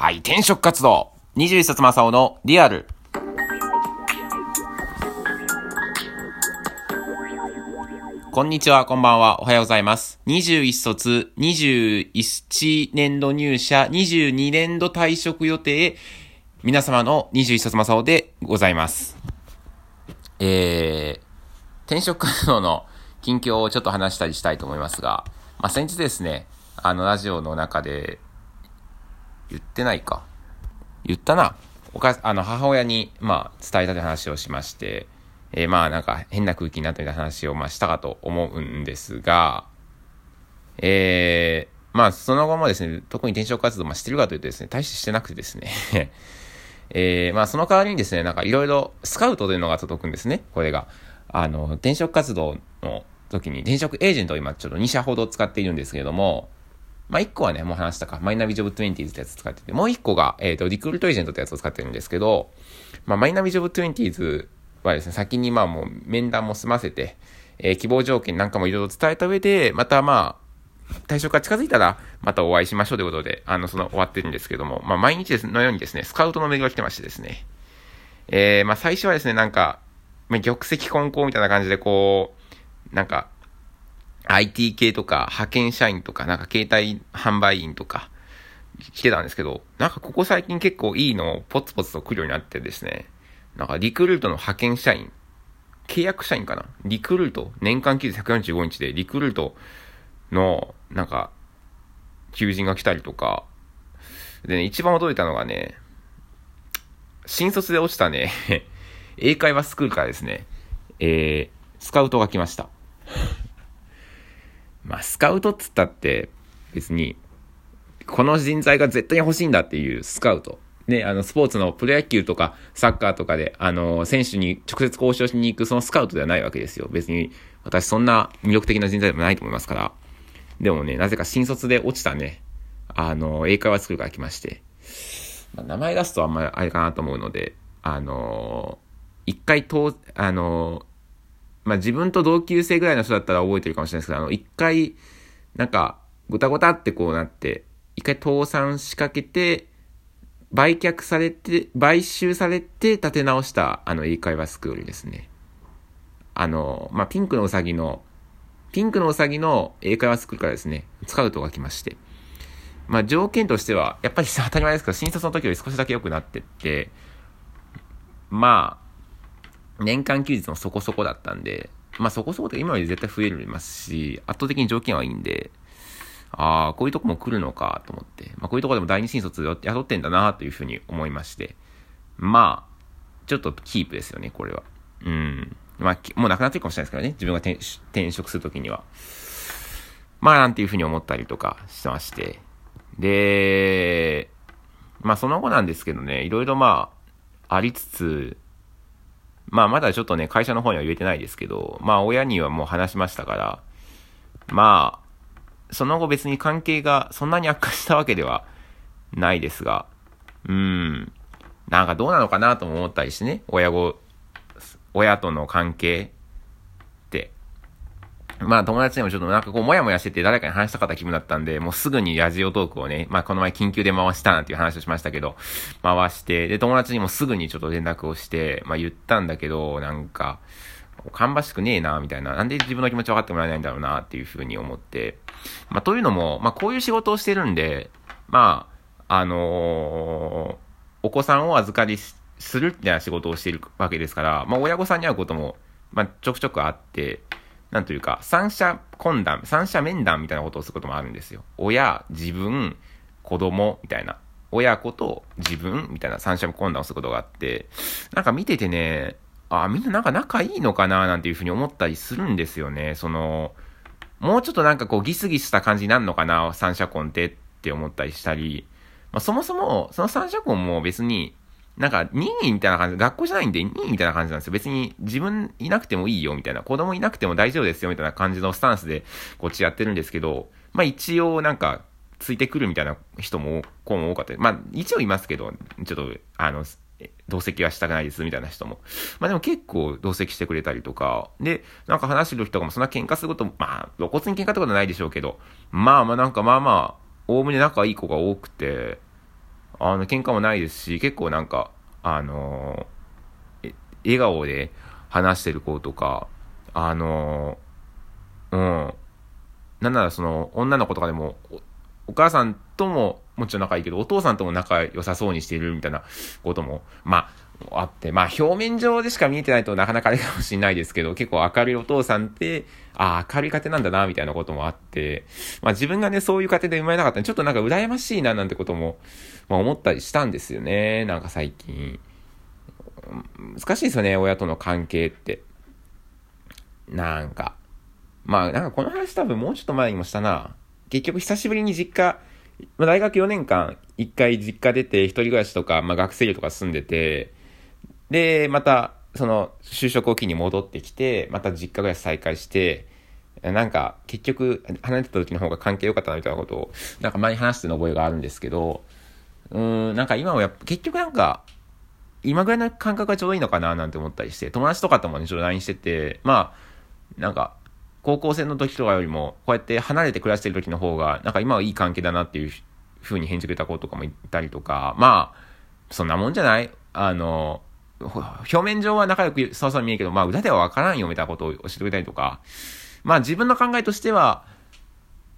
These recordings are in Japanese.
はい、転職活動。21冊正雄のリアル。こんにちは、こんばんは、おはようございます。21卒、21年度入社、22年度退職予定、皆様の21冊正雄でございます。えー、転職活動の近況をちょっと話したりしたいと思いますが、まあ、先日ですね、あの、ラジオの中で、言ってないか。言ったな。おか、あの、母親に、まあ、伝えたという話をしまして、えー、まあ、なんか、変な空気になったみたいな話を、まあ、したかと思うんですが、えー、まあ、その後もですね、特に転職活動、まあ、してるかというとですね、大してしてなくてですね えー、まあ、その代わりにですね、なんかいろいろスカウトというのが届くんですね、これが。あの、転職活動の時に、転職エージェントを今ちょっと2社ほど使っているんですけれども、まあ、1個はね、もう話したか、マイナビジョブ20ってやつ使ってて、もう1個が、えっ、ー、と、リクルートエージェントってやつを使ってるんですけど、まあ、マイナビジョブ20はですね、先にまあもう面談も済ませて、えー、希望条件なんかもいろいろ伝えた上で、またまあ、対象が近づいたら、またお会いしましょうということで、あの、その終わってるんですけども、まあ、毎日のようにですね、スカウトのメールが来てましてですね、えー、まあ、最初はですね、なんか、まあ、玉石混交みたいな感じで、こう、なんか、IT 系とか、派遣社員とか、なんか携帯販売員とか、来てたんですけど、なんかここ最近結構いいのをポツポツと来るようになってですね、なんかリクルートの派遣社員、契約社員かな？リクルート、年間休日145日でリクルートの、なんか、求人が来たりとか、でね、一番驚いたのがね、新卒で落ちたね、英会話スクールからですね、えー、スカウトが来ました。まあ、スカウトっつったって、別に、この人材が絶対に欲しいんだっていうスカウト。ね、あの、スポーツのプロ野球とかサッカーとかで、あの、選手に直接交渉しに行くそのスカウトではないわけですよ。別に、私そんな魅力的な人材でもないと思いますから。でもね、なぜか新卒で落ちたね、あの、英会話作るから来まして。まあ、名前出すとあんまりあれかなと思うので、あの、一回と、あの、まあ、自分と同級生ぐらいの人だったら覚えてるかもしれないですけど、あの、一回、なんか、ごたごたってこうなって、一回倒産しかけて、売却されて、買収されて立て直した、あの、英会話スクールですね。あの、まあ、ピンクのうさぎの、ピンクのうさぎの英会話スクールからですね、スカウトが来まして。まあ、条件としては、やっぱり当たり前ですけど、新卒の時より少しだけ良くなってって、まあ、年間休日もそこそこだったんで、まあそこそこって今より絶対増えますし、圧倒的に条件はいいんで、ああ、こういうとこも来るのかと思って、まあこういうとこでも第二新卒雇ってんだなというふうに思いまして、まあ、ちょっとキープですよね、これは。うん。まあ、もうなくなってるかもしれないですからね、自分が転職するときには。まあ、なんていうふうに思ったりとかしてまして。で、まあその後なんですけどね、いろいろまあ、ありつつ、まあまだちょっとね、会社の方には言えてないですけど、まあ親にはもう話しましたから、まあ、その後別に関係がそんなに悪化したわけではないですが、うん、なんかどうなのかなとも思ったりしてね、親子、親との関係 まあ友達でもちょっとなんかこうもやもやしてて誰かに話したかった気分だったんで、もうすぐにラジオトークをね、まあこの前緊急で回したなんていう話をしましたけど、回して、で友達にもすぐにちょっと連絡をして、まあ言ったんだけど、なんか、芳しくねえな、みたいな。なんで自分の気持ち分かってもらえないんだろうな、っていうふうに思って。まあというのも、まあこういう仕事をしてるんで、まあ、あのー、お子さんを預かりするってな仕事をしてるわけですから、まあ親御さんに会うことも、まあちょくちょくあって、なんというか、三者懇談、三者面談みたいなことをすることもあるんですよ。親、自分、子供、みたいな。親子と自分、みたいな三者懇談をすることがあって、なんか見ててね、あ、みんななんか仲いいのかななんていうふうに思ったりするんですよね。その、もうちょっとなんかこうギスギスした感じになるのかな三者婚ってって思ったりしたり、まあ、そもそも、その三者婚も別に、なんか、任意みたいな感じ、学校じゃないんで任意みたいな感じなんですよ。別に自分いなくてもいいよみたいな、子供いなくても大丈夫ですよみたいな感じのスタンスでこっちやってるんですけど、まあ一応なんか、ついてくるみたいな人も、子も多かった。まあ一応いますけど、ちょっと、あの、同席はしたくないですみたいな人も。まあでも結構同席してくれたりとか、で、なんか話してる人かもそんな喧嘩すること、まあ露骨に喧嘩ってことはないでしょうけど、まあまあなんかまあまあ、おおむね仲いい子が多くて、あの、喧嘩もないですし、結構なんか、あのー、笑顔で話してる子とか、あのー、うん。なんならその、女の子とかでも、お母さんとももちろん仲いいけど、お父さんとも仲良さそうにしているみたいなことも、まあ、あって、まあ、表面上でしか見えてないとなかなかあれかもしれないですけど、結構明るいお父さんって、ああ、明るい家庭なんだな、みたいなこともあって、まあ自分がね、そういう家庭で生まれなかったんで、ちょっとなんか羨ましいな、なんてことも、まあ思ったりしたんですよね、なんか最近。難しいですよね、親との関係って。なんか。まあ、なんかこの話多分もうちょっと前にもしたな。結局久しぶりに実家、ま、大学4年間、一回実家出て、一人暮らしとか、まあ、学生寮とか住んでて、で、また、その、就職を機に戻ってきて、また実家暮らし再開して、なんか、結局、離れてた時の方が関係良かったなみたいなことを、なんか前に話しての覚えがあるんですけど、うん、なんか今はやっぱ、結局なんか、今ぐらいの感覚がちょうどいいのかななんて思ったりして、友達とかともね、ちょっと LINE してて、まあ、なんか、高校生の時とかよりも、こうやって離れて暮らしてる時の方が、なんか今はいい関係だなっていう風に返事くれた子とかもいたりとか、まあ、そんなもんじゃない？あの、表面上は仲良くそうそう見えるけど、まあ裏ではわからんよみたいなことを教えてくれたりとか、まあ自分の考えとしては、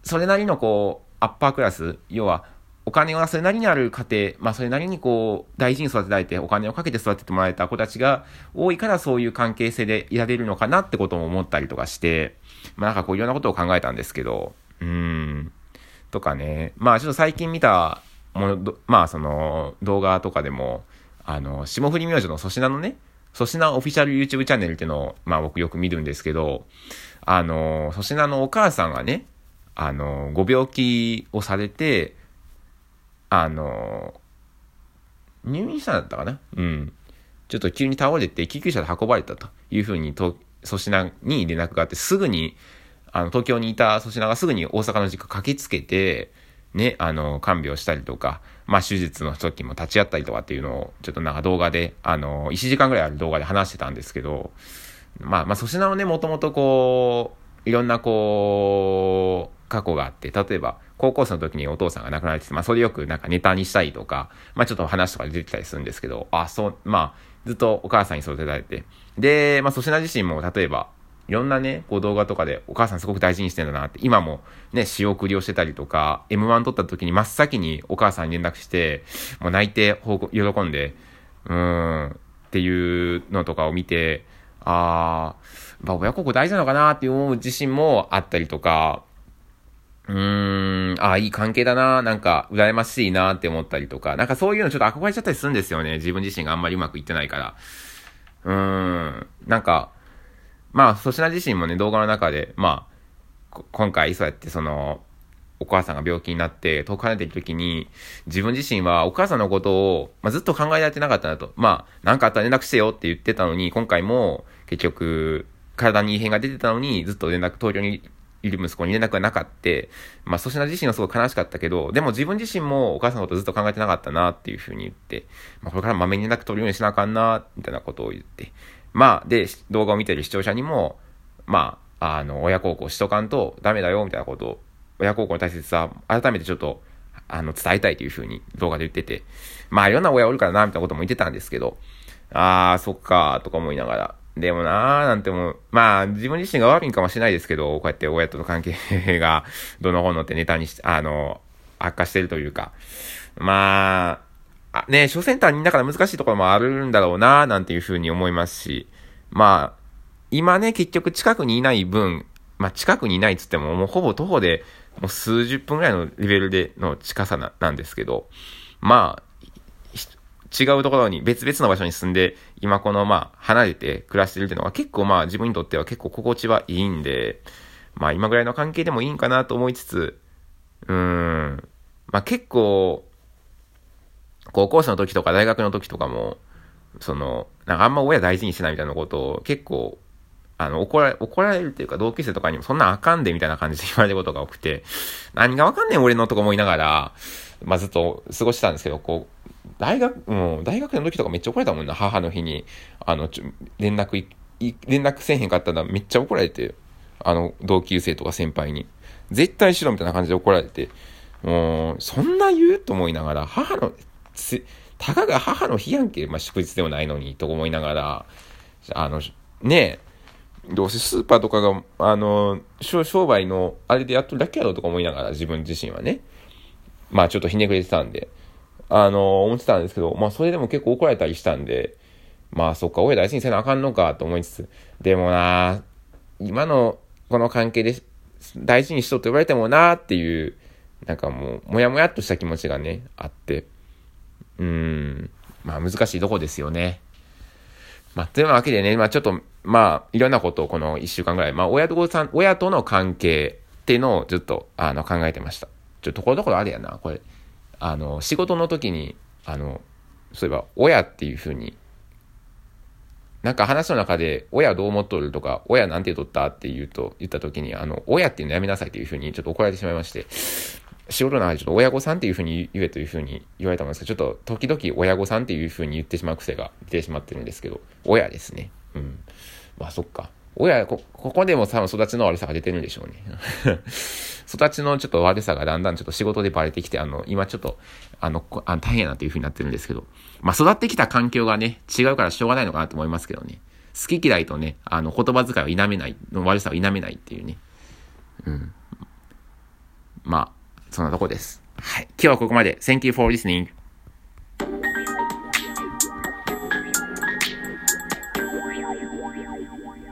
それなりのこう、アッパークラス、要は、お金がそれなりにある家庭、まあそれなりにこう、大事に育てられて、お金をかけて育ててもらえた子たちが多いからそういう関係性でいられるのかなってことも思ったりとかして、まあなんかこういろんなことを考えたんですけど、うん、とかね、まあちょっと最近見たもの、まあその動画とかでも、あの、霜降り明星の粗品のね、粗品オフィシャル YouTube チャンネルっていうのを、まあ僕よく見るんですけど、あの、粗品のお母さんがね、あの、ご病気をされて、あの、入院したんだったかな？うん。ちょっと急に倒れて救急車で運ばれたというふうに、と粗品に連絡があって、すぐに、あの、東京にいた粗品がすぐに大阪の実家駆けつけて、ね、あの、看病したりとか、まあ、手術の時も立ち会ったりとかっていうのを、ちょっとなんか動画で、あの、1時間ぐらいある動画で話してたんですけど、まあ、まあ、粗品のね、もともとこう、いろんなこう、過去があって、例えば、高校生の時にお父さんが亡くなってて、まあ、それよくなんかネタにしたりとか、まあ、ちょっと話とか出てきたりするんですけど、あ、そう、まあ、ずっとお母さんに育てられて、で、まあ、粗品自身も、例えば、いろんなね、こう動画とかでお母さんすごく大事にしてんだなって、今もね、仕送りをしてたりとか、M1 撮った時に真っ先にお母さんに連絡して、もう泣いて喜んで、うーん、っていうのとかを見て、あー、まあ親孝行大事なのかなって思う自身もあったりとか、うーん、ああ、いい関係だな、なんか、羨ましいなって思ったりとか、なんかそういうのちょっと憧れちゃったりするんですよね。自分自身があんまりうまくいってないから。うーん、なんか、まあ、粗品自身もね、動画の中で、まあ、今回そうやってその、お母さんが病気になって遠く離れてる時に、自分自身はお母さんのことを、まあ、ずっと考えられてなかったなと。まあ、なんかあったら連絡してよって言ってたのに、今回も結局、体に異変が出てたのに、ずっと連絡、東京にいる息子に連絡がなかった。まあ、粗品自身はすごい悲しかったけど、でも自分自身もお母さんのことずっと考えてなかったなっていうふうに言って、まあ、これからまめに連絡取るようにしなあかんな、みたいなことを言って。まあ、で、動画を見てる視聴者にも、まあ、あの、親孝行しとかんとダメだよ、みたいなことを、親孝行の大切さ、改めてちょっと、あの、伝えたいというふうに動画で言ってて、まあ、いろんな親おるからな、みたいなことも言ってたんですけど、あー、そっか、とか思いながら、でもなーなんても、まあ、自分自身が悪いんかもしれないですけど、こうやって親との関係が、どの本ってネタにし、あの、悪化してるというか、まあ、あね、小センターにだから難しいところもあるんだろうな、なんていうふうに思いますし、まあ、今ね、結局近くにいない分、まあ近くにいないっつっても、もうほぼ徒歩で、もう数十分ぐらいのレベルでの近さななんですけど、まあ、違うところに、別々の場所に住んで、今このまあ、離れて暮らしてるっていうのは結構まあ、自分にとっては結構心地はいいんで、まあ今ぐらいの関係でもいいんかなと思いつつ、うーん、まあ結構、高校生の時とか大学の時とかも、その、なんかあんま親大事にしてないみたいなことを結構、あの、怒られ、怒られるっていうか同級生とかにもそんなあかんでみたいな感じで言われることが多くて、何がわかんねん俺のとか思いながら、まあずっと過ごしてたんですけど、こう、大学、もう大学の時とかめっちゃ怒られたもんな、母の日に。あの、ちょ、連絡い、連絡せえへんかったらめっちゃ怒られて、あの、同級生とか先輩に。絶対しろみたいな感じで怒られて、もう、そんな言うと思いながら、母の、たかが母の日やんけ、まあ、祝日でもないのに、と思いながら、あの、ねえ、どうせスーパーとかが、あの、商売のあれでやっとるだけやろとか思いながら、自分自身はね。まあちょっとひねくれてたんで、あの、思ってたんですけど、まあそれでも結構怒られたりしたんで、まあそっか、親大事にせなあかんのかと思いつつ、でもな、今のこの関係で大事にしとって言われてもなっていう、なんかもう、もやもやっとした気持ちがね、あって、うん、まあ難しいとこですよね。まあ、というわけでね、まあちょっと、まあ、いろんなことをこの一週間ぐらい、まあ親と子さん、親との関係っていうのをずっと、あの、考えてました。ちょ、ところどころあれやな、これ。あの、仕事の時に、あの、そういえば、親っていうふうに、なんか話の中で、親どう思っとるとか、親なんて言っとったって言うと、言った時に、あの、親っていうのやめなさいっていうふうにちょっと怒られてしまいまして、仕事の中でちょっと親御さんっていうふうに言えというふうに言われたんですけど、ちょっと時々親御さんっていうふうに言ってしまう癖が出てしまってるんですけど、親ですね。うん。まあそっか。親、こ、ここでも多分育ちの悪さが出てるんでしょうね。育ちのちょっと悪さがだんだんちょっと仕事でバレてきて、あの、今ちょっと、あの、あの大変やなっていう風になってるんですけど、まあ、育ってきた環境がね、違うからしょうがないのかなと思いますけどね。好き嫌いとね、あの、言葉遣いを否めない、の悪さを否めないっていうね。うん。まあ、そんなとこです。はい。今日はここまで。Thank you for listening.